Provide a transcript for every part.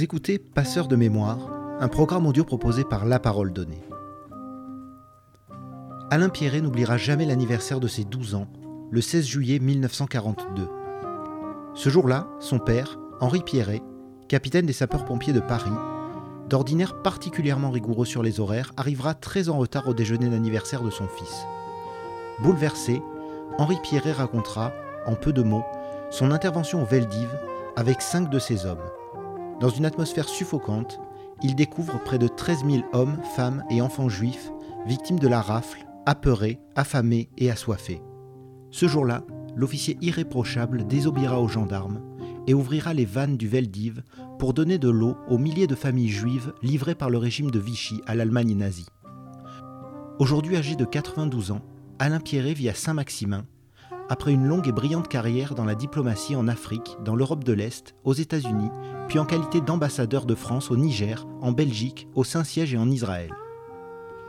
Vous écoutez Passeur de mémoire, un programme audio proposé par La Parole Donnée. Alain Pierret n'oubliera jamais l'anniversaire de ses 12 ans, le 16 juillet 1942. Ce jour-là, son père, Henri Pierret, capitaine des sapeurs-pompiers de Paris, d'ordinaire particulièrement rigoureux sur les horaires, arrivera très en retard au déjeuner d'anniversaire de son fils. Bouleversé, Henri Pierret racontera, en peu de mots, son intervention au Veldiv avec cinq de ses hommes. Dans une atmosphère suffocante, il découvre près de 13 000 hommes, femmes et enfants juifs victimes de la rafle, apeurés, affamés et assoiffés. Ce jour-là, l'officier irréprochable désobéira aux gendarmes et ouvrira les vannes du Veldiv pour donner de l'eau aux milliers de familles juives livrées par le régime de Vichy à l'Allemagne nazie. Aujourd'hui âgé de 92 ans, Alain Pierret vit à Saint-Maximin, après une longue et brillante carrière dans la diplomatie en Afrique, dans l'Europe de l'Est, aux États-Unis, puis en qualité d'ambassadeur de France au Niger, en Belgique, au Saint-Siège et en Israël.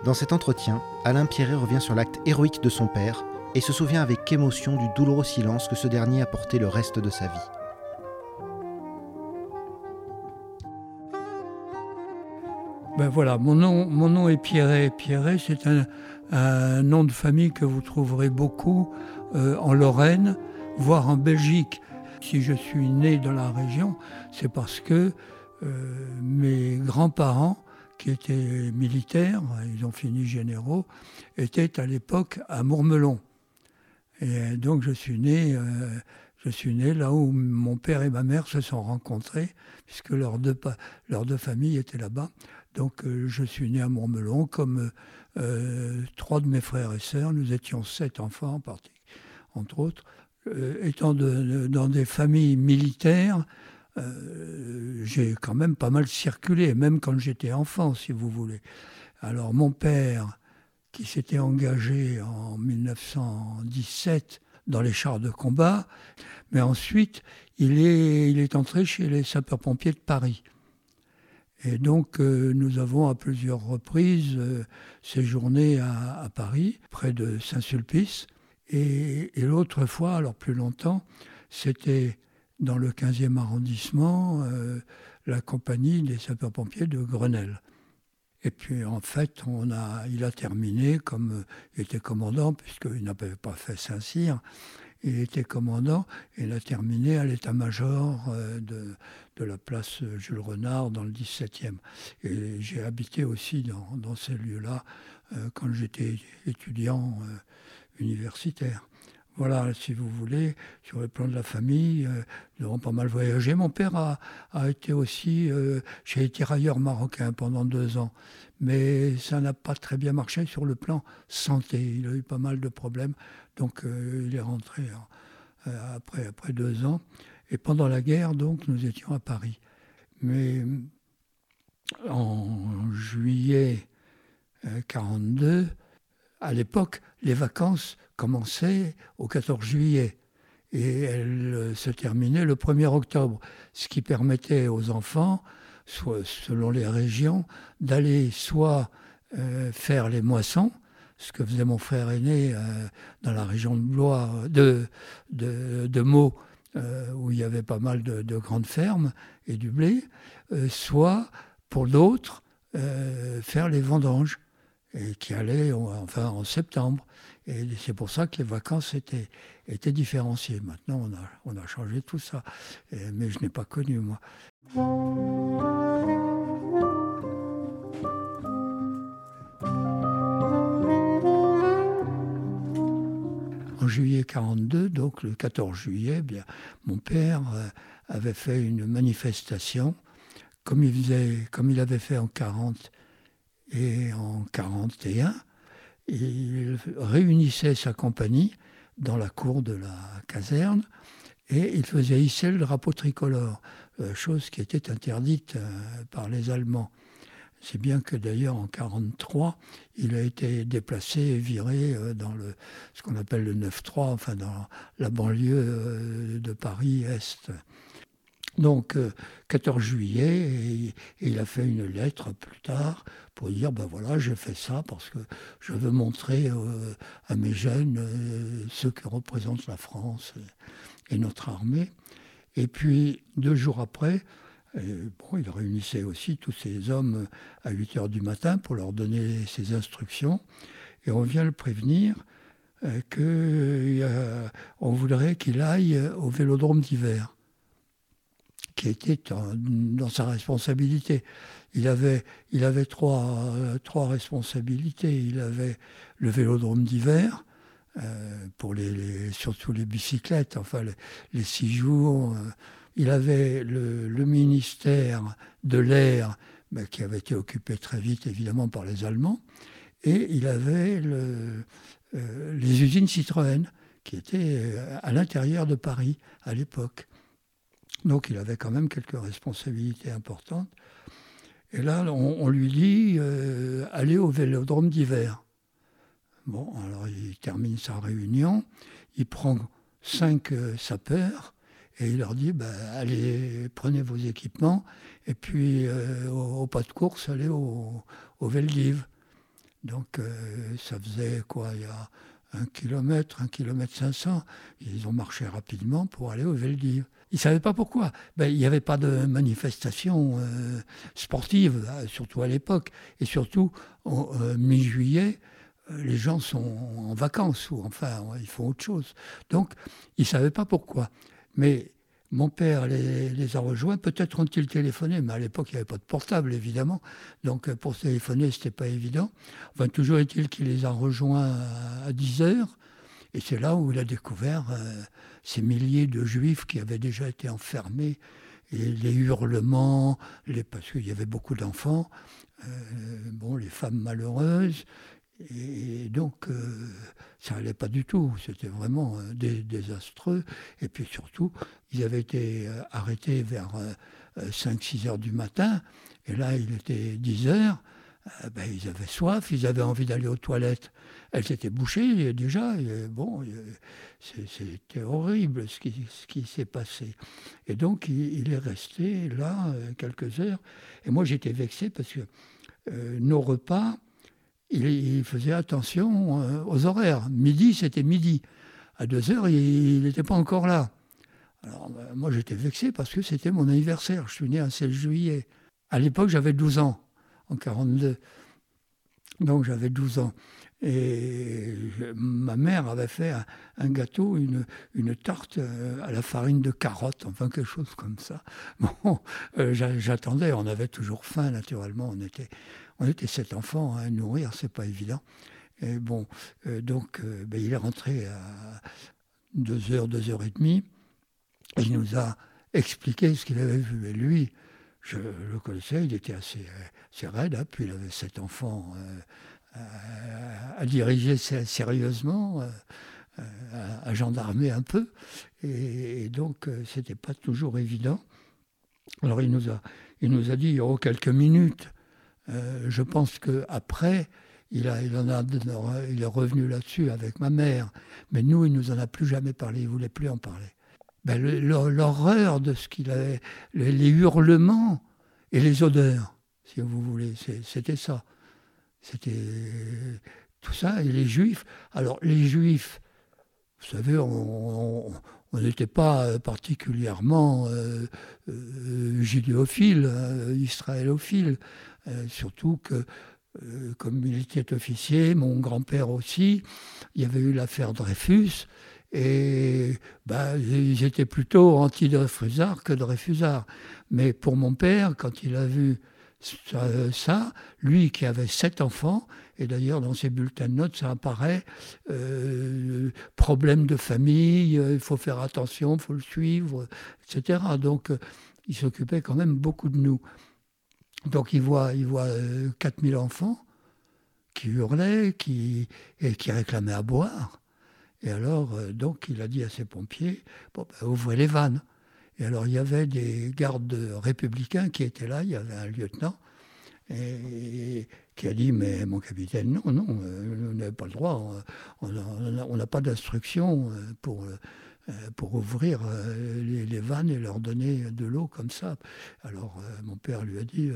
Dans cet entretien, Alain Pierret revient sur l'acte héroïque de son père et se souvient avec émotion du douloureux silence que ce dernier a porté le reste de sa vie. Ben voilà, mon nom, est Pierret. Pierret, c'est un, nom de famille que vous trouverez beaucoup euh, en Lorraine, voire en Belgique. Si je suis né dans la région, c'est parce que euh, mes grands-parents, qui étaient militaires, ils ont fini généraux, étaient à l'époque à Mourmelon. Et donc je suis né, euh, je suis né là où mon père et ma mère se sont rencontrés, puisque leurs deux, familles étaient là-bas. Donc je suis né à Mourmelon, comme trois de mes frères et sœurs, nous étions sept enfants en partie, entre autres. Euh, étant dans des familles militaires, euh, j'ai quand même pas mal circulé, même quand j'étais enfant, si vous voulez. Alors mon père, qui s'était engagé en 1917 dans les chars de combat, mais ensuite il est, entré chez les sapeurs-pompiers de Paris. Et donc, euh, nous avons à plusieurs reprises séjourné à, Paris, près de Saint-Sulpice. Et, l'autre fois, alors plus longtemps, c'était dans le 15e arrondissement, euh, la compagnie des sapeurs-pompiers de Grenelle. Et puis, en fait, on a, il a terminé comme il était commandant, puisqu'il n'avait pas fait Saint-Cyr. Il était commandant et il a terminé à l'état-major de, de la place Jules Renard dans le 17e. Et j'ai habité aussi dans, ces lieux-là euh, quand j'étais étudiant euh, universitaire. Voilà, si vous voulez, sur le plan de la famille, euh, nous avons pas mal voyagé. Mon père a, été aussi euh, chez les tirailleurs marocains pendant deux ans, mais ça n'a pas très bien marché sur le plan santé. Il a eu pas mal de problèmes, donc euh, il est rentré euh, après, après deux ans. Et pendant la guerre, donc, nous étions à Paris. Mais en juillet 42, à l'époque, les vacances commençaient au 14 juillet et elles se terminaient le 1er octobre, ce qui permettait aux enfants, selon les régions, d'aller soit euh, faire les moissons, ce que faisait mon frère aîné euh, dans la région de Blois, de, Meaux, euh, où il y avait pas mal de, de grandes fermes et du blé, euh, soit pour d'autres euh, faire les vendanges, et qui allaient enfin en septembre. Et c'est pour ça que les vacances étaient, étaient différenciées. Maintenant, on a, on a changé tout ça, mais je n'ai pas connu moi. En juillet 42, donc le 14 juillet, eh bien, mon père euh, avait fait une manifestation, comme il, faisait, comme il avait fait en 40 et en 41. Il réunissait sa compagnie dans la cour de la caserne et il faisait hisser le drapeau tricolore, euh, chose qui était interdite euh, par les Allemands. C'est bien que d'ailleurs en 1943, il a été déplacé et viré euh, dans le, ce qu'on appelle le 9-3, enfin dans la banlieue de Paris-Est. Donc, euh, 14 juillet, et, et il a fait une lettre plus tard pour dire, ben voilà, j'ai fait ça parce que je veux montrer euh, à mes jeunes euh, ce que représente la France et, notre armée. Et puis, deux jours après, il réunissait aussi tous ces hommes à 8 heures du matin pour leur donner ses instructions. Et on vient le prévenir euh, qu'on euh, voudrait qu'il aille au vélodrome d'hiver, qui était dans sa responsabilité. Il avait, il avait trois, trois responsabilités. Il avait le vélodrome d'hiver, euh, pour les, surtout les bicyclettes, enfin les, six jours. il avait le, ministère de l'air, ben, qui avait été occupé très vite évidemment par les Allemands, et il avait euh, les usines Citroën, qui étaient euh, à l'intérieur de Paris à l'époque. Donc il avait quand même quelques responsabilités importantes. Et là, on, lui dit euh, aller au vélodrome d'hiver. Bon, alors il termine sa réunion, il prend cinq sapeurs et il leur dit bah, allez, prenez vos équipements et puis au, pas de course, allez au, au Veldiv. Donc euh, ça faisait quoi Il y a un kilomètre, un kilomètre 500. Ils ont marché rapidement pour aller au Veldiv. Ils ne savaient pas pourquoi. Ben, il n'y avait pas de manifestation euh, sportive, hein, surtout à l'époque. Et surtout, euh, mi-juillet, les gens sont en vacances ou enfin, ils font autre chose. Donc, ils ne savaient pas pourquoi. Mais mon père les, a rejoints. Peut-être ont-ils téléphoné, mais à l'époque, il n'y avait pas de portable, évidemment. Donc, euh, pour téléphoner, ce n'était pas évident. Enfin, toujours est-il qu'il les a rejoints à 10 heures. Et c'est là où il a découvert euh, ces milliers de juifs qui avaient déjà été enfermés. Et les hurlements, parce qu'il y avait beaucoup d'enfants, euh, bon, les femmes malheureuses, et donc, euh, ça n'allait pas du tout. C'était vraiment désastreux. Et puis surtout, ils avaient été arrêtés vers 5-6 heures du matin. Et là, il était 10 heures. Ben, ils avaient soif, ils avaient envie d'aller aux toilettes. Elles étaient bouchées déjà. bon, c'était horrible ce qui, s'est passé. Et donc, il, est resté là quelques heures. Et moi, j'étais vexé parce que nos repas, il, faisait attention euh, aux horaires. Midi, c'était midi. À deux heures, il n'était pas encore là. Alors, moi, j'étais vexé parce que c'était mon anniversaire. Je suis né un 16 juillet. À l'époque, j'avais 12 ans, en 42. Donc, j'avais 12 ans. Et ma mère avait fait un, gâteau, une, une, tarte euh, à la farine de carotte, enfin quelque chose comme ça. Bon, euh, j'attendais, on avait toujours faim naturellement, on était, on était sept enfants, à hein, nourrir, c'est pas évident. Et bon, euh, donc ben, il est rentré à 2h, 2h30. Il nous a expliqué ce qu'il avait vu. Et lui, je le connaissais, il était assez, assez raide, hein, puis il avait sept enfants à, diriger sérieusement, à, gendarmer un peu. Et, et donc, c'était pas toujours évident. Alors il nous a, il nous a dit, oh, quelques minutes, euh, je pense qu'après, il, il, il est revenu là-dessus avec ma mère. Mais nous, il nous en a plus jamais parlé, il ne voulait plus en parler. Ben, L'horreur de ce qu'il avait, les, hurlements et les odeurs, si vous voulez, c'était ça. C'était tout ça. Et les juifs, alors les juifs, vous savez, on n'était pas particulièrement euh, euh, judéophile, euh, israélophile. Euh, surtout que, comme il était officier, mon grand-père aussi, il y avait eu l'affaire Dreyfus, et bah, ils étaient plutôt anti-Dreyfusards que Dreyfusards. Mais pour mon père, quand il a vu ça, lui qui avait sept enfants, et d'ailleurs dans ses bulletins de notes, ça apparaît, euh, problème de famille, il faut faire attention, il faut le suivre, etc. Donc il s'occupait quand même beaucoup de nous. Donc il voit, il voit 4000 euh, enfants qui hurlaient, qui, et qui réclamaient à boire. Et alors, euh, donc, il a dit à ses pompiers, bon, ben, ouvrez les vannes. Et alors, il y avait des gardes républicains qui étaient là, il y avait un lieutenant, et, qui a dit, mais mon capitaine, non, non, euh, on n'a pas le droit, on n'a pas d'instruction pour euh, pour ouvrir euh, les, vannes et leur donner de l'eau comme ça. Alors euh, mon père lui a dit,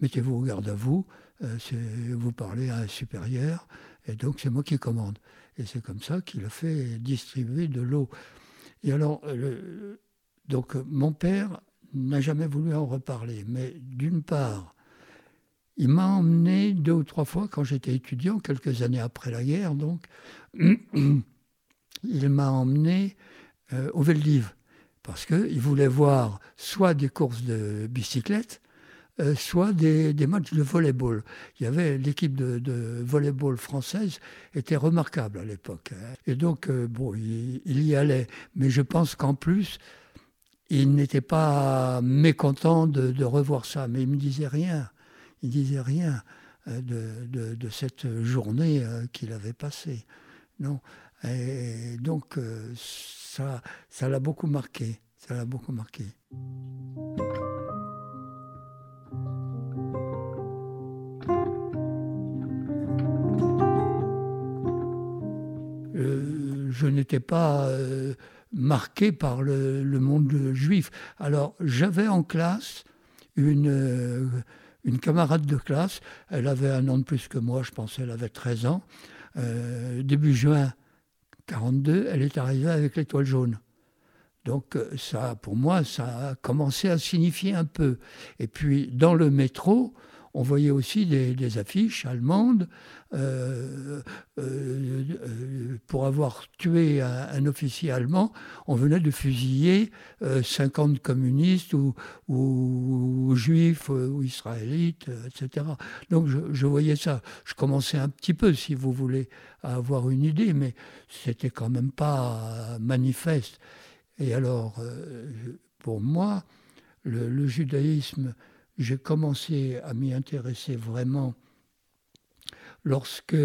mettez-vous au garde à vous, vous parlez à un supérieur, et donc c'est moi qui commande. Et c'est comme ça qu'il a fait distribuer de l'eau. Et alors, donc mon père n'a jamais voulu en reparler. Mais d'une part, il m'a emmené deux ou trois fois quand j'étais étudiant, quelques années après la guerre, donc, il m'a emmené euh, au Veldiv, parce qu'il voulait voir soit des courses de bicyclette, euh, soit des, matchs de volleyball. Il y avait l'équipe de, de volleyball française était remarquable à l'époque. Hein. Et donc, euh, bon, il, y allait. Mais je pense qu'en plus, il n'était pas mécontent de, revoir ça. Mais il me disait rien. Il disait rien euh, de, de cette journée qu'il avait passée. Non. Et donc, ça, ça l'a beaucoup marqué. Ça l'a beaucoup marqué. je n'étais pas euh, marqué par le, monde juif. Alors j'avais en classe une, euh, une camarade de classe, elle avait un an de plus que moi, je pensais elle avait 13 ans. Euh, début juin 42, elle est arrivée avec l'étoile jaune. Donc ça, pour moi, ça a commencé à signifier un peu. Et puis dans le métro, on voyait aussi des, affiches allemandes euh, euh, euh, pour avoir tué un, officier allemand, on venait de fusiller 50 communistes ou, juifs ou israélites, etc. Donc je, voyais ça. Je commençais un petit peu, si vous voulez, à avoir une idée, mais c'était quand même pas manifeste. Et alors, pour moi, le judaïsme j'ai commencé à m'y intéresser vraiment lorsque,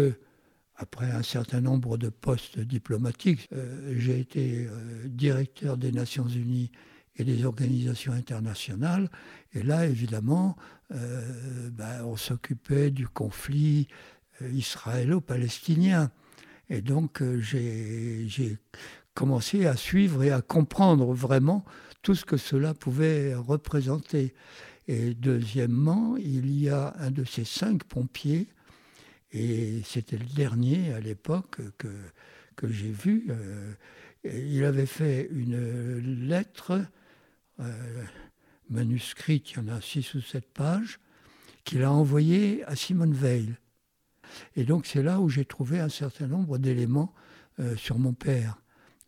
après un certain nombre de postes diplomatiques, euh, j'ai été euh, directeur des Nations Unies et des organisations internationales. Et là, évidemment, euh, ben, on s'occupait du conflit israélo-palestinien. Et donc, j'ai commencé à suivre et à comprendre vraiment tout ce que cela pouvait représenter. Et deuxièmement, il y a un de ces cinq pompiers, et c'était le dernier à l'époque que, que j'ai vu. Euh, il avait fait une lettre euh, manuscrite, il y en a six ou sept pages, qu'il a envoyée à Simone Veil. Et donc c'est là où j'ai trouvé un certain nombre d'éléments euh, sur mon père.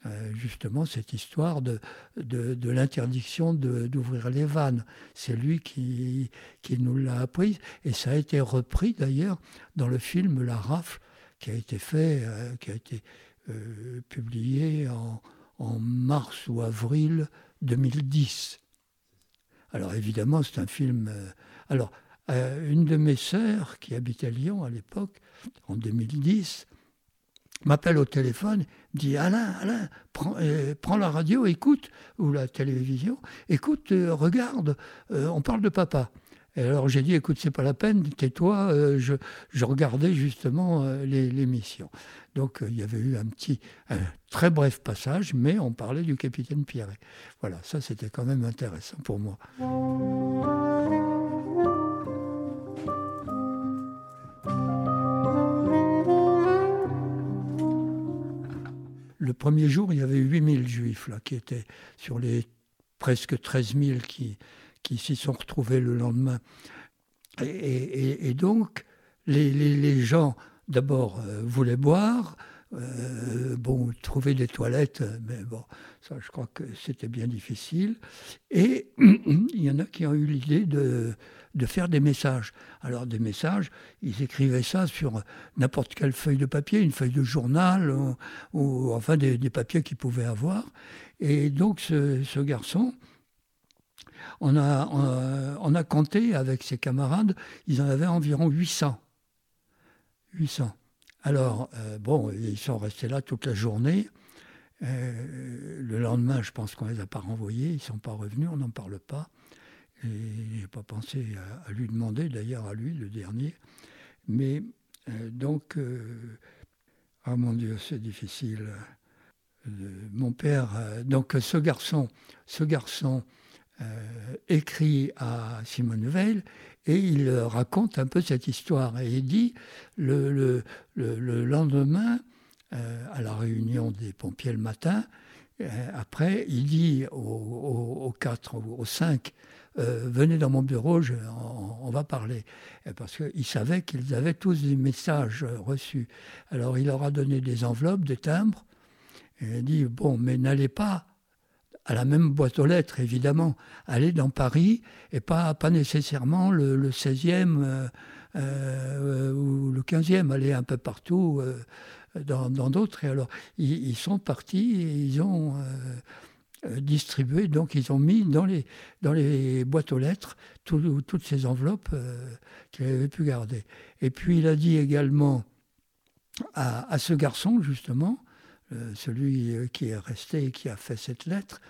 Euh, justement cette histoire de, de, l'interdiction d'ouvrir les vannes. C'est lui qui, qui nous l'a appris et ça a été repris d'ailleurs dans le film La Rafle qui a été fait, euh, qui a été euh, publié en, en, mars ou avril 2010. Alors évidemment c'est un film... alors une de mes sœurs qui habitait Lyon à l'époque, en 2010, m'appelle au téléphone, dit Alain, Alain, euh, prends, la radio, écoute, ou la télévision, écoute, euh, regarde, euh, on parle de papa. Et alors j'ai dit, écoute, c'est pas la peine, tais-toi, je, je, regardais justement l'émission. Donc il y avait eu un petit, un très bref passage, mais on parlait du capitaine Pierret. Voilà, ça c'était quand même intéressant pour moi. Le premier jour, il y avait 8000 juifs là, qui étaient sur les presque 13 000 qui, qui s'y sont retrouvés le lendemain. Et, donc, les, gens, d'abord, euh, voulaient boire, euh, bon, trouver des toilettes, mais bon, ça, je crois que c'était bien difficile. Et il y en a qui ont eu l'idée de, de faire des messages. Alors des messages, ils écrivaient ça sur n'importe quelle feuille de papier, une feuille de journal, ou, enfin des, papiers qu'ils pouvaient avoir. Et donc ce, garçon, on a, on a, compté avec ses camarades, ils en avaient environ 800. 800. Alors, euh, bon, ils sont restés là toute la journée. Euh, le lendemain, je pense qu'on ne les a pas renvoyés, ils ne sont pas revenus, on n'en parle pas. Et je n'ai pas pensé à, lui demander, d'ailleurs à lui, le dernier. Mais euh, donc, ah mon Dieu, c'est difficile. Mon père, donc ce garçon, ce garçon écrit à Simone Veil et il raconte un peu cette histoire. Et il dit le, le, le, le lendemain, à la réunion des pompiers le matin, après, il dit aux, quatre, aux cinq, venez dans mon bureau, on, va parler. Parce qu'il savait qu'ils avaient tous des messages reçus. Alors il leur a donné des enveloppes, des timbres, et il a dit, bon, mais n'allez pas à la même boîte aux lettres, évidemment. Allez dans Paris, et pas, pas nécessairement le, 16e euh, euh, ou le 15e, allez un peu partout euh, dans d'autres. et alors, ils, sont partis ils ont distribué, donc ils ont mis dans les, dans les boîtes aux lettres toutes ces enveloppes qu'il avait pu garder. Et puis, il a dit également à ce garçon, justement, euh, celui euh, qui est resté et qui a fait cette lettre,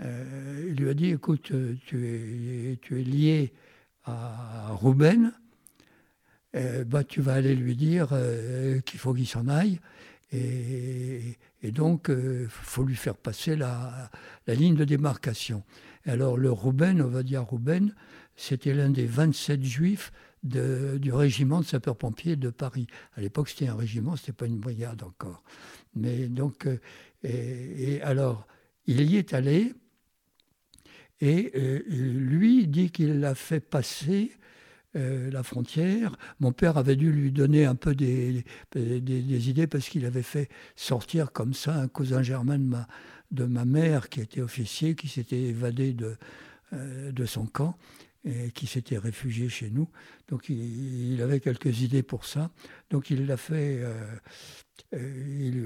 euh, il lui a dit, écoute, tu es, lié à Rouben, bah, tu vas aller lui dire qu'il faut qu'il s'en aille. Et, donc, il faut lui faire passer la, la, ligne de démarcation. alors, le Rouben, on va dire Rouben, c'était l'un des 27 juifs du régiment de sapeurs-pompiers de Paris. À l'époque, c'était un régiment, ce n'était pas une brigade encore. Mais donc, euh, et, alors, il y est allé, et euh, lui dit qu'il l'a fait passer euh, la frontière. Mon père avait dû lui donner un peu des, des, idées parce qu'il avait fait sortir comme ça un cousin germain de ma, de ma mère qui était officier, qui s'était évadé de, de son camp et qui s'était réfugié chez nous. Donc il, avait quelques idées pour ça. Donc il l'a fait,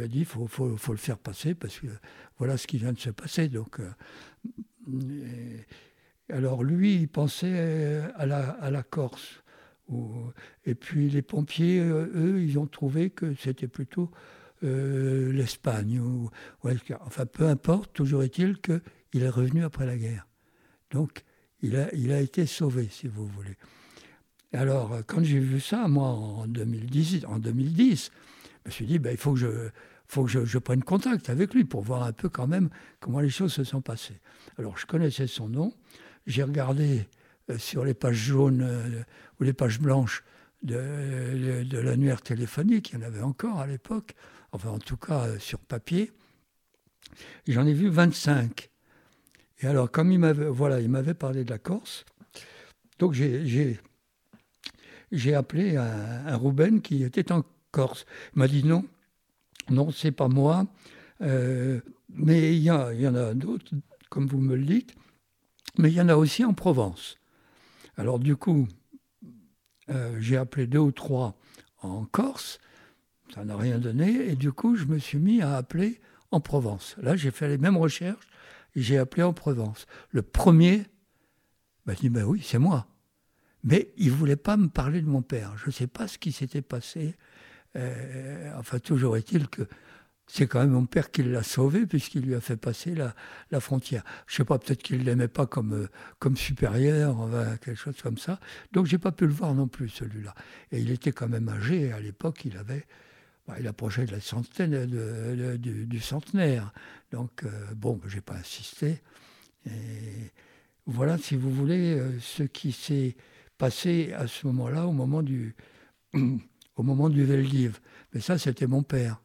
euh, euh, a dit, il faut, faut, faut, le faire passer parce que voilà ce qui vient de se passer. Donc, euh, alors lui, il pensait à la, à la Corse. et puis les pompiers, eux, ils ont trouvé que c'était plutôt l'Espagne. Ou, enfin, peu importe, toujours est-il qu'il est revenu après la guerre. Donc, il a, il a été sauvé, si vous voulez. alors, quand j'ai vu ça, moi, en 2010, en 2010 je me suis dit, ben, il faut que, je, faut que je, prenne contact avec lui pour voir un peu quand même comment les choses se sont passées. Alors, je connaissais son nom. J'ai regardé euh, sur les pages jaunes euh, ou les pages blanches de, de, l'annuaire téléphonique, il y en avait encore à l'époque, enfin en tout cas euh, sur papier. J'en ai vu 25. Et alors, comme il m'avait, voilà, il m'avait parlé de la Corse, donc j'ai, j'ai, appelé un, un, Rouben qui était en Corse. Il m'a dit non, non, c'est pas moi, euh, mais il y, en a d'autres, comme vous me le dites, mais il y en a aussi en Provence. Alors du coup, euh, j'ai appelé deux ou trois en Corse, ça n'a rien donné, et du coup, je me suis mis à appeler en Provence. Là, j'ai fait les mêmes recherches j'ai appelé en Provence. Le premier m'a dit, ben oui, c'est moi. Mais il ne voulait pas me parler de mon père. Je ne sais pas ce qui s'était passé. Euh, enfin, toujours est-il que c'est quand même mon père qui l'a sauvé puisqu'il lui a fait passer la, frontière. Je sais pas, peut-être qu'il l'aimait pas comme, euh, comme supérieur, quelque chose comme ça. Donc, je n'ai pas pu le voir non plus, celui-là. Et il était quand même âgé. À l'époque, il avait bah, il approchait de la centaine du, centenaire. Donc, euh, bon, je n'ai pas insisté. Voilà, si vous voulez, euh, ce qui s'est passé à ce moment-là, au moment du, au moment du Veldiv. Mais ça, c'était mon père.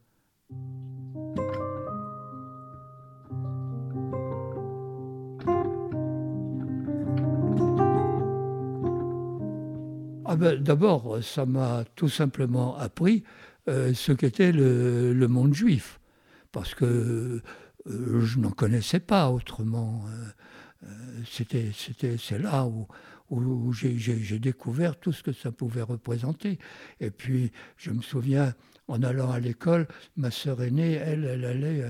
Ah ben, D'abord, ça m'a tout simplement appris euh, ce qu'était le, monde juif, parce que euh, je n'en connaissais pas autrement. Euh, c'était, c'était, c'est là où, où j'ai, découvert tout ce que ça pouvait représenter. Et puis, je me souviens, en allant à l'école, ma sœur aînée, elle, elle allait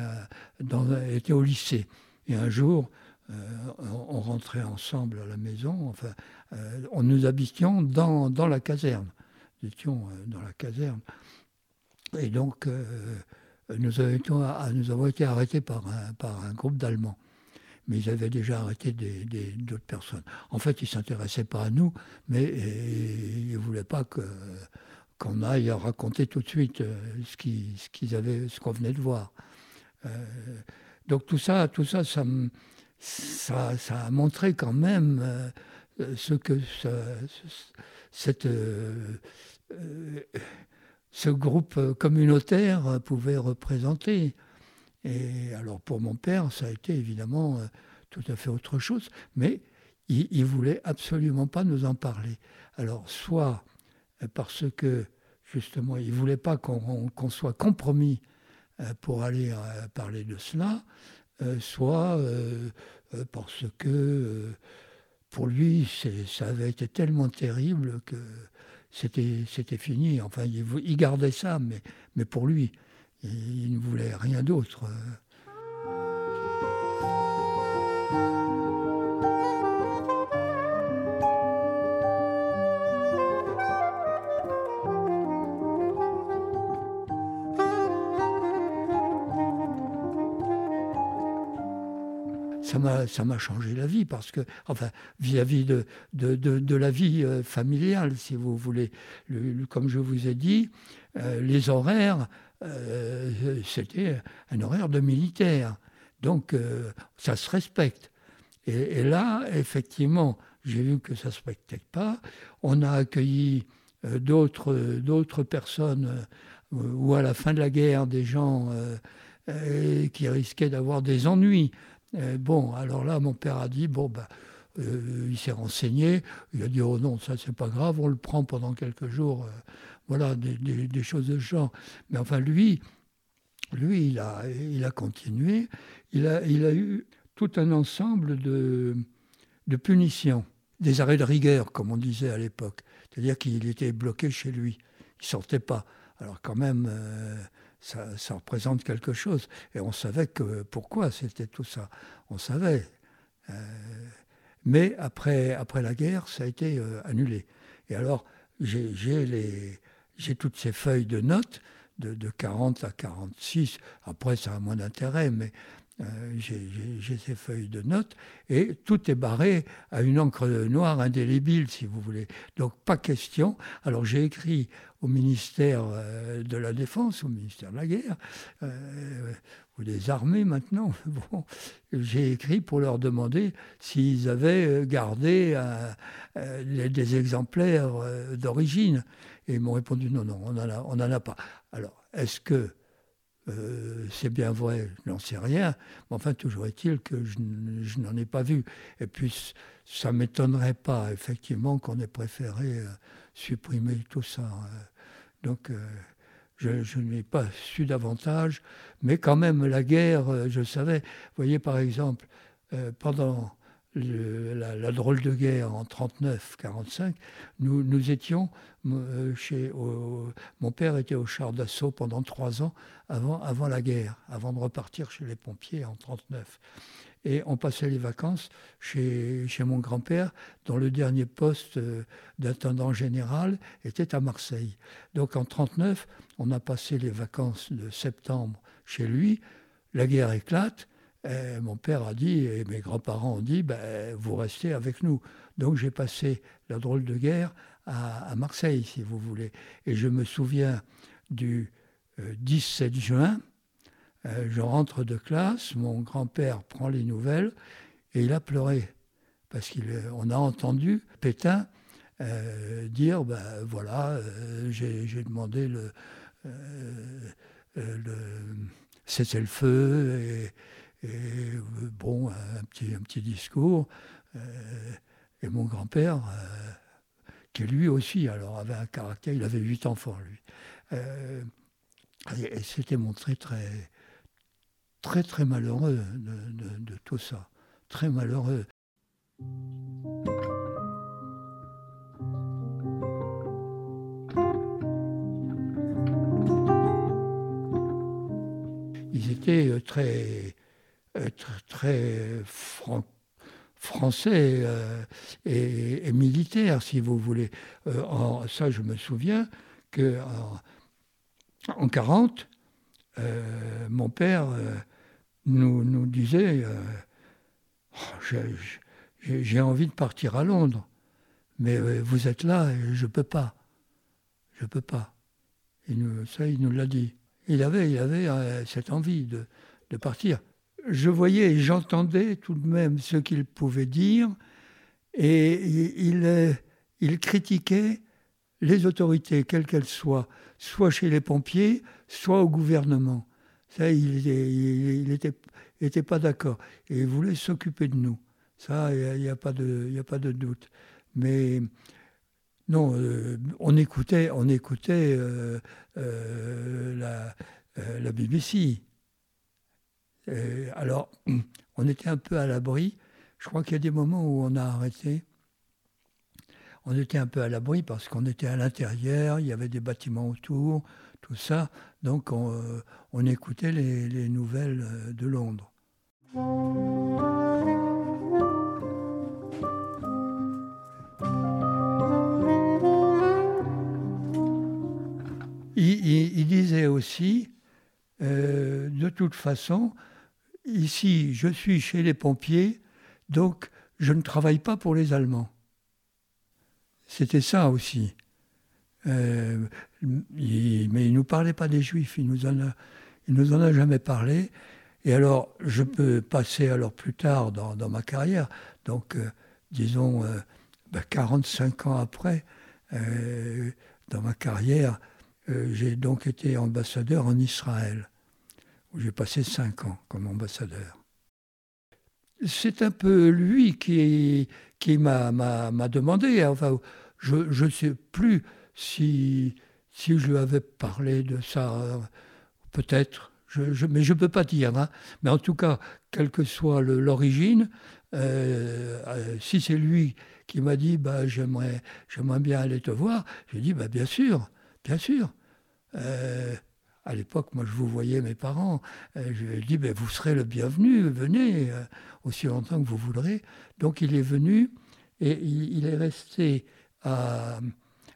dans, était au lycée. Et un jour, on, rentrait ensemble à la maison. Enfin, on nous habitions dans, dans la caserne. Nous étions dans la caserne. Et donc, euh, nous, nous, avons, été arrêtés par un, par un groupe d'Allemands. Mais ils avaient déjà arrêté d'autres personnes. En fait, ils ne s'intéressaient pas à nous, mais ils ne voulaient pas qu'on aille raconter tout de suite euh, ce, avaient, ce qu'on venait de voir. Euh, donc tout ça, tout ça, ça, ça, a montré quand même ce que ce groupe communautaire pouvait représenter. Et alors pour mon père, ça a été évidemment euh, tout à fait autre chose, mais il, ne voulait absolument pas nous en parler. Alors soit euh, parce que justement il voulait pas qu'on soit compromis euh, pour aller parler de cela, soit parce que pour lui ça avait été tellement terrible que c'était fini. Enfin, il, il, gardait ça, mais, mais pour lui. Il ne voulait rien d'autre. ça m'a changé la vie parce que, enfin, vis-à-vis de, de, la vie euh, familiale, si vous voulez, comme je vous ai dit, euh, les horaires, euh, c'était un horaire de militaire. Donc, ça se respecte. Et, là, effectivement, j'ai vu que ça ne se respectait pas. On a accueilli d'autres, d'autres personnes, ou à la fin de la guerre, des gens qui risquaient d'avoir des ennuis. Euh, bon, alors là, mon père a dit, bon, ben, euh, il s'est renseigné, il a dit, oh non, ça c'est pas grave, on le prend pendant quelques jours, euh, voilà, des, choses de ce genre. Mais enfin, lui, lui, il a, il a continué, il a, il a eu tout un ensemble de, de punitions, des arrêts de rigueur, comme on disait à l'époque. C'est-à-dire qu'il était bloqué chez lui, il sortait pas. Alors quand même, ça, représente quelque chose. Et on savait que pourquoi c'était tout ça. On savait. Euh, mais après, après la guerre, ça a été euh, annulé. Et alors, j'ai toutes ces feuilles de notes de, de 40 à 46. Après, ça a moins d'intérêt, mais euh, j'ai ces feuilles de notes et tout est barré à une encre noire indélébile, si vous voulez. Donc pas question. Alors j'ai écrit au ministère euh, de la Défense, au ministère de la Guerre, euh, des armées maintenant. Bon, j'ai écrit pour leur demander s'ils avaient gardé des exemplaires d'origine. Et ils m'ont répondu non, non, on n'en a, a pas. Alors, est-ce que euh, c'est bien vrai, je n'en sais rien, mais enfin, toujours est-il que je, n'en ai pas vu. Et puis, ça ne m'étonnerait pas, effectivement, qu'on ait préféré euh, supprimer tout ça. Euh. donc, je, n'ai pas su davantage, mais quand même, la guerre, je savais. Vous voyez, par exemple, pendant la, drôle de guerre en 39-45, nous, étions euh, chez. mon père était au char d'assaut pendant trois ans avant, avant la guerre, avant de repartir chez les pompiers en 39. Et on passait les vacances chez, chez mon grand-père, dont le dernier poste euh, d'intendant général était à Marseille. Donc en 39, on a passé les vacances de septembre chez lui. La guerre éclate mon père a dit, et mes grands-parents ont dit, ben, vous restez avec nous. Donc j'ai passé la drôle de guerre à, Marseille, si vous voulez. Et je me souviens du 17 euh, juin, euh, je rentre de classe, mon grand-père prend les nouvelles et il a pleuré. Parce qu'on a entendu Pétain euh, dire, ben voilà, j'ai demandé le, le cessez-le-feu et et euh, bon, un petit, un petit discours. Euh, et mon grand-père, euh, qui lui aussi alors avait un caractère, il avait huit enfants lui. et, s'était montré très, très, très malheureux de tout ça. Très malheureux. Étaient très très, très français euh, et, militaire, si vous voulez. Euh, en, ça, je me souviens que en, 40, euh, mon père nous, nous, disait oh, j'ai envie de partir à Londres, mais vous êtes là et je peux pas. Je peux pas. ça, il nous l'a dit. Il avait, il avait cette envie de, partir je voyais et j'entendais tout de même ce qu'il pouvait dire, et il, il critiquait les autorités, quelles qu'elles soient, soit chez les pompiers, soit au gouvernement. Ça, il n'était pas d'accord. Et il voulait s'occuper de nous. Ça, il n'y a, pas de, a pas de doute. Mais non, euh, on écoutait, on écoutait euh, euh, la, la, BBC. alors, on était un peu à l'abri. Je crois qu'il y a des moments où on a arrêté. On était un peu à l'abri parce qu'on était à l'intérieur, il y avait des bâtiments autour, tout ça. Donc on, écoutait les, les, nouvelles de Londres. Il, disait aussi, euh, de toute façon, ici, je suis chez les pompiers, donc je ne travaille pas pour les Allemands. C'était ça aussi. Euh, mais il ne nous parlait pas des Juifs, il nous en a, il nous en a jamais parlé. Et alors, je peux passer alors plus tard dans, ma carrière, donc euh, disons 45 ben, ans après, dans ma carrière, euh, j'ai donc été ambassadeur en Israël, où j'ai passé cinq ans comme ambassadeur. C'est un peu lui qui, m'a, demandé, enfin, je ne sais plus si, je lui avais parlé de ça, peut-être, mais je ne peux pas dire. Hein. Mais en tout cas, quelle que soit l'origine, euh, euh, si c'est lui qui m'a dit bah, j'aimerais, j'aimerais bien aller te voir, j'ai dit bah, bien sûr. Bien sûr. Euh, à l'époque, moi, je vous voyais mes parents. Euh, je lui ai dit, ben, vous serez le bienvenu, venez euh, aussi longtemps que vous voudrez. Donc, il est venu et il, est resté à,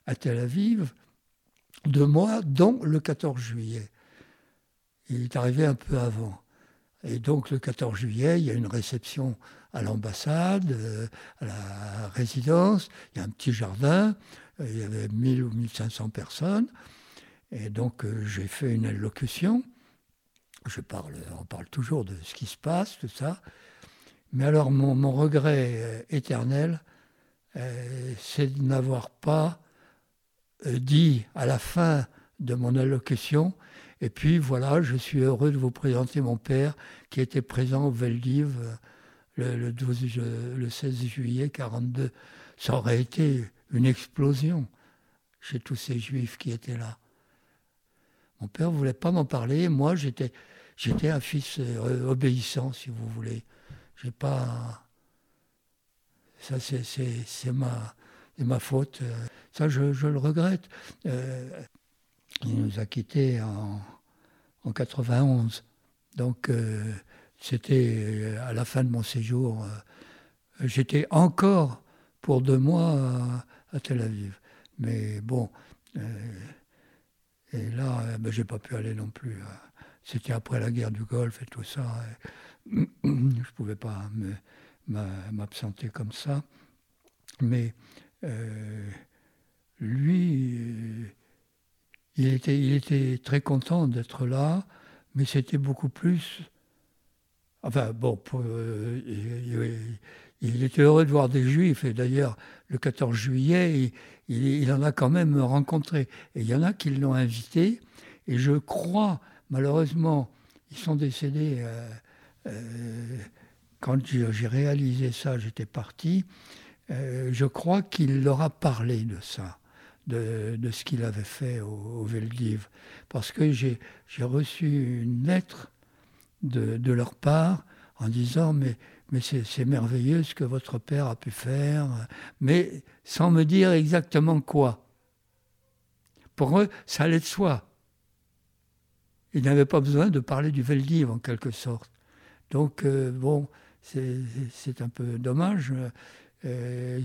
à, Tel Aviv deux mois, dont le 14 juillet. Il est arrivé un peu avant. Et donc, le 14 juillet, il y a une réception à l'ambassade, à la résidence. Il y a un petit jardin. Il y avait 1000 ou 1500 personnes. Et donc euh, j'ai fait une allocution. Je parle, on parle toujours de ce qui se passe, tout ça. Mais alors mon, regret euh, éternel, euh, c'est de n'avoir pas dit à la fin de mon allocution, et puis voilà, je suis heureux de vous présenter mon père qui était présent au Veldiv le, 12, le 16 juillet 42. Ça aurait été une explosion chez tous ces juifs qui étaient là. Mon père ne voulait pas m'en parler. Moi, j'étais, j'étais un fils euh, obéissant, si vous voulez. J'ai pas. Ça, c'est, c'est, ma, ma faute. Ça, je, le regrette. Euh, il nous a quittés en, en 91. Donc, euh, c'était à la fin de mon séjour. j'étais encore pour deux mois Tel Aviv. Mais bon. Et là, euh, ben, je n'ai pas pu aller non plus. Euh. C'était après la guerre du Golfe et tout ça. je pouvais pas m'absenter comme ça. Mais euh, lui, il était, très content d'être là, mais c'était beaucoup plus. Enfin, bon, il, était heureux de voir des juifs, et d'ailleurs, le 14 juillet, il, en a quand même rencontré. Et il y en a qui l'ont invité. Et je crois, malheureusement, ils sont décédés. Euh, euh, quand j'ai réalisé ça, j'étais parti. Euh, je crois qu'il leur a parlé de ça, de, ce qu'il avait fait au, au. Parce que j'ai reçu une lettre de leur part en disant Mais mais c'est merveilleux ce que votre père a pu faire, mais sans me dire exactement quoi. Pour eux, ça allait de soi. Ils n'avaient pas besoin de parler du Veldiv en quelque sorte. Donc, euh, bon, c'est un peu dommage. Euh,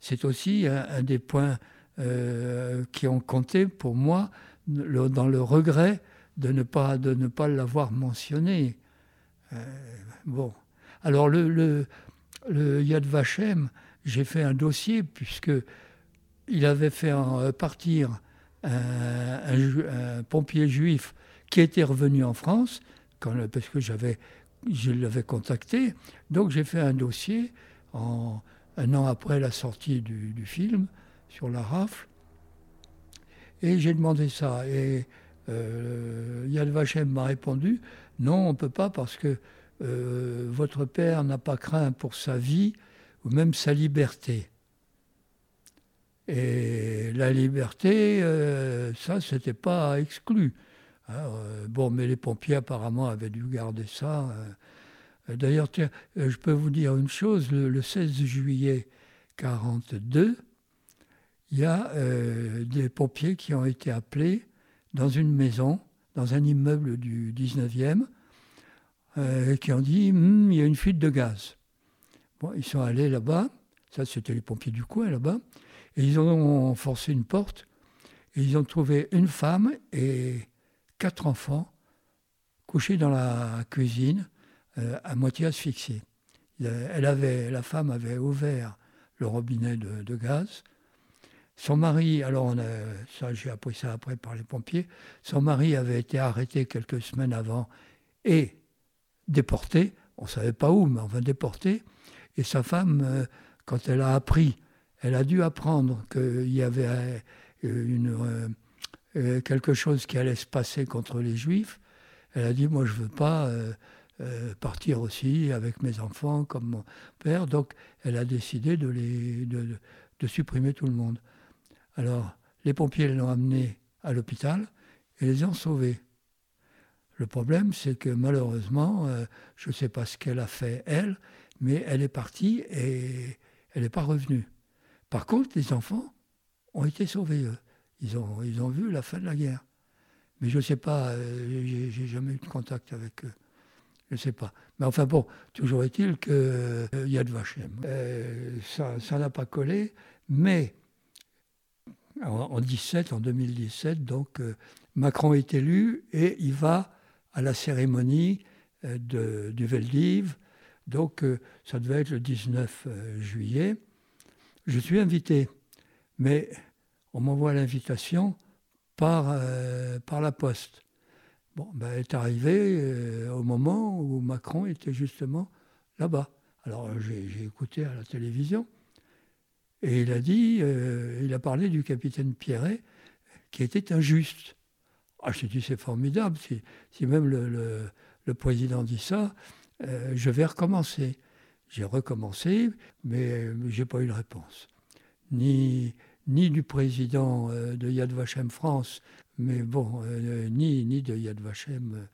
c'est aussi un, des points euh, qui ont compté pour moi dans le regret de ne pas, de ne pas l'avoir mentionné. Bon. Alors le, Yad Vashem, j'ai fait un dossier puisque il avait fait euh, partir un, pompier juif qui était revenu en France, parce que je l'avais contacté. Donc j'ai fait un dossier un an après la sortie du, film sur la rafle. Et j'ai demandé ça. Et euh, Yad Vashem m'a répondu non, on ne peut pas parce que euh, votre père n'a pas craint pour sa vie ou même sa liberté. Et la liberté, euh, ça, c'était pas exclu. Euh, bon, mais les pompiers apparemment avaient dû garder ça. D'ailleurs, je peux vous dire une chose, le, 16 juillet 1942, il y a des pompiers qui ont été appelés dans une maison, dans un immeuble du 19e, euh, qui ont dit hmm, il y a une fuite de gaz. Bon, ils sont allés là-bas, ça c'était les pompiers du coin là-bas, et ils ont forcé une porte, et ils ont trouvé une femme et quatre enfants couchés dans la cuisine, euh, à moitié asphyxiés. Elle avait, la femme avait ouvert le robinet de, gaz. Son mari, alors ça j'ai appris ça après par les pompiers, son mari avait été arrêté quelques semaines avant et déporté, on ne savait pas où, mais on va déporter. Et sa femme, euh, quand elle a appris, elle a dû apprendre qu'il y avait euh, une, euh, quelque chose qui allait se passer contre les juifs. Elle a dit, moi je ne veux pas partir aussi avec mes enfants comme mon père. Donc elle a décidé de supprimer tout le monde. Alors les pompiers l'ont amenée à l'hôpital et les ont sauvés. Le problème, c'est que malheureusement, euh, je ne sais pas ce qu'elle a fait, elle, mais elle est partie et elle n'est pas revenue. Par contre, les enfants ont été sauvés, eux. Ils ont, ils ont vu la fin de la guerre. Mais je ne sais pas, euh, j'ai jamais eu de contact avec eux. Je ne sais pas. Mais enfin bon, toujours est-il qu'il euh, y a de Vachem. ça n'a pas collé, mais en, 17, en 2017, donc, Macron est élu et il va à la cérémonie euh, de, du Veldiv. Donc, euh, ça devait être le 19 euh, juillet. Je suis invité, mais on m'envoie l'invitation par, par la poste. Bon, ben, elle est arrivée au moment où Macron était justement là-bas. Alors, j'ai écouté à la télévision. Et il a dit, il a parlé du capitaine Pierret, qui était injuste. Ah, je dit, c'est formidable. Si, même le, président dit ça, euh, je vais recommencer. J'ai recommencé, mais je n'ai pas eu de réponse. Ni, ni du président euh, de Yad Vashem France, mais bon, euh, ni, ni de Yad Vashem,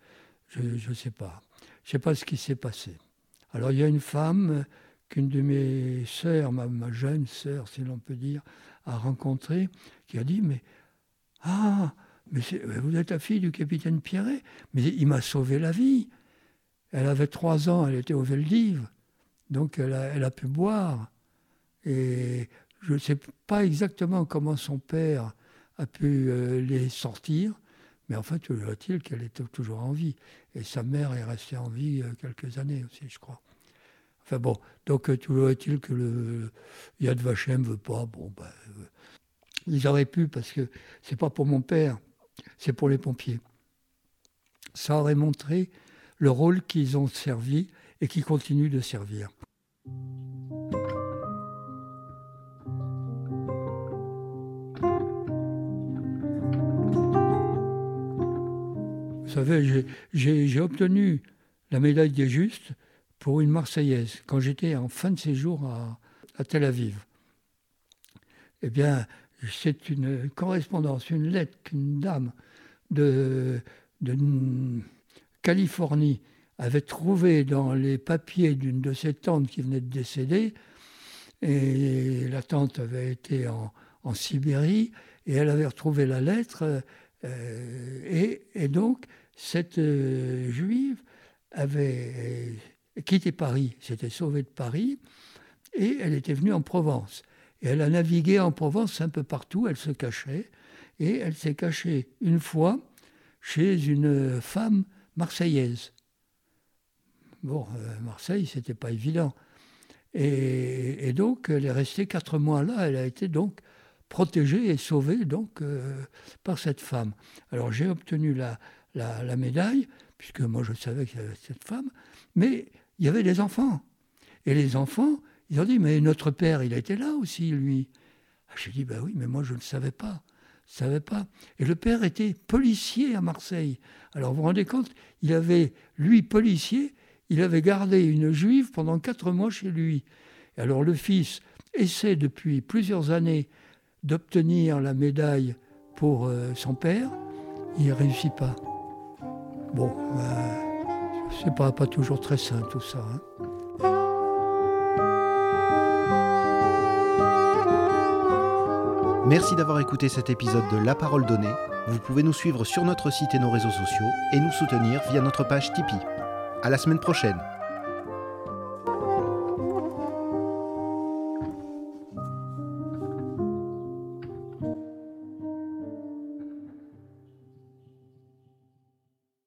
je ne sais pas. Je ne sais pas ce qui s'est passé. Alors il y a une femme qu'une de mes sœurs, ma, jeune sœur, si l'on peut dire, a rencontrée, qui a dit, mais ah, mais vous êtes la fille du capitaine Pierret Mais il m'a sauvé la vie. Elle avait trois ans, elle était au Veldiv, donc elle a, pu boire. Et je ne sais pas exactement comment son père a pu euh, les sortir, mais en fait, toujours est-il qu'elle était toujours en vie. Et sa mère est restée en vie euh, quelques années aussi, je crois. Bon, donc euh, toujours est-il que le Yad Vashem ne veut pas. Bon, ben, ils auraient pu, parce que c'est pas pour mon père c'est pour les pompiers. Ça aurait montré le rôle qu'ils ont servi et qui continuent de servir. Vous savez, j'ai obtenu la médaille des justes pour une Marseillaise quand j'étais en fin de séjour à, Tel Aviv. Eh bien, c'est une correspondance, une lettre qu'une dame de, Californie avait trouvée dans les papiers d'une de ses tantes qui venait de décéder. Et la tante avait été en, Sibérie et elle avait retrouvé la lettre. Euh, et, donc, cette euh, juive avait quitté Paris, s'était sauvée de Paris, et elle était venue en Provence. Et elle a navigué en Provence un peu partout, elle se cachait. Et elle s'est cachée une fois chez une femme marseillaise. Bon, euh, Marseille, c'était pas évident. Et, donc, elle est restée quatre mois là. Elle a été donc protégée et sauvée donc euh, par cette femme. Alors, j'ai obtenu la, la, la, médaille, puisque moi je savais qu'il y avait cette femme, mais il y avait des enfants. Et les enfants, ils ont dit, mais notre père, il a été là aussi, lui. Ah, j'ai dit, ben oui, mais moi je ne savais pas. savait pas. Et le père était policier à Marseille. Alors vous vous rendez compte, il avait, lui, policier, il avait gardé une juive pendant quatre mois chez lui. Alors le fils essaie depuis plusieurs années d'obtenir la médaille pour euh, son père, il ne réussit pas. Bon, euh, c'est pas, pas toujours très sain tout ça. Hein. Merci d'avoir écouté cet épisode de La Parole Donnée. Vous pouvez nous suivre sur notre site et nos réseaux sociaux et nous soutenir via notre page Tipeee. À la semaine prochaine.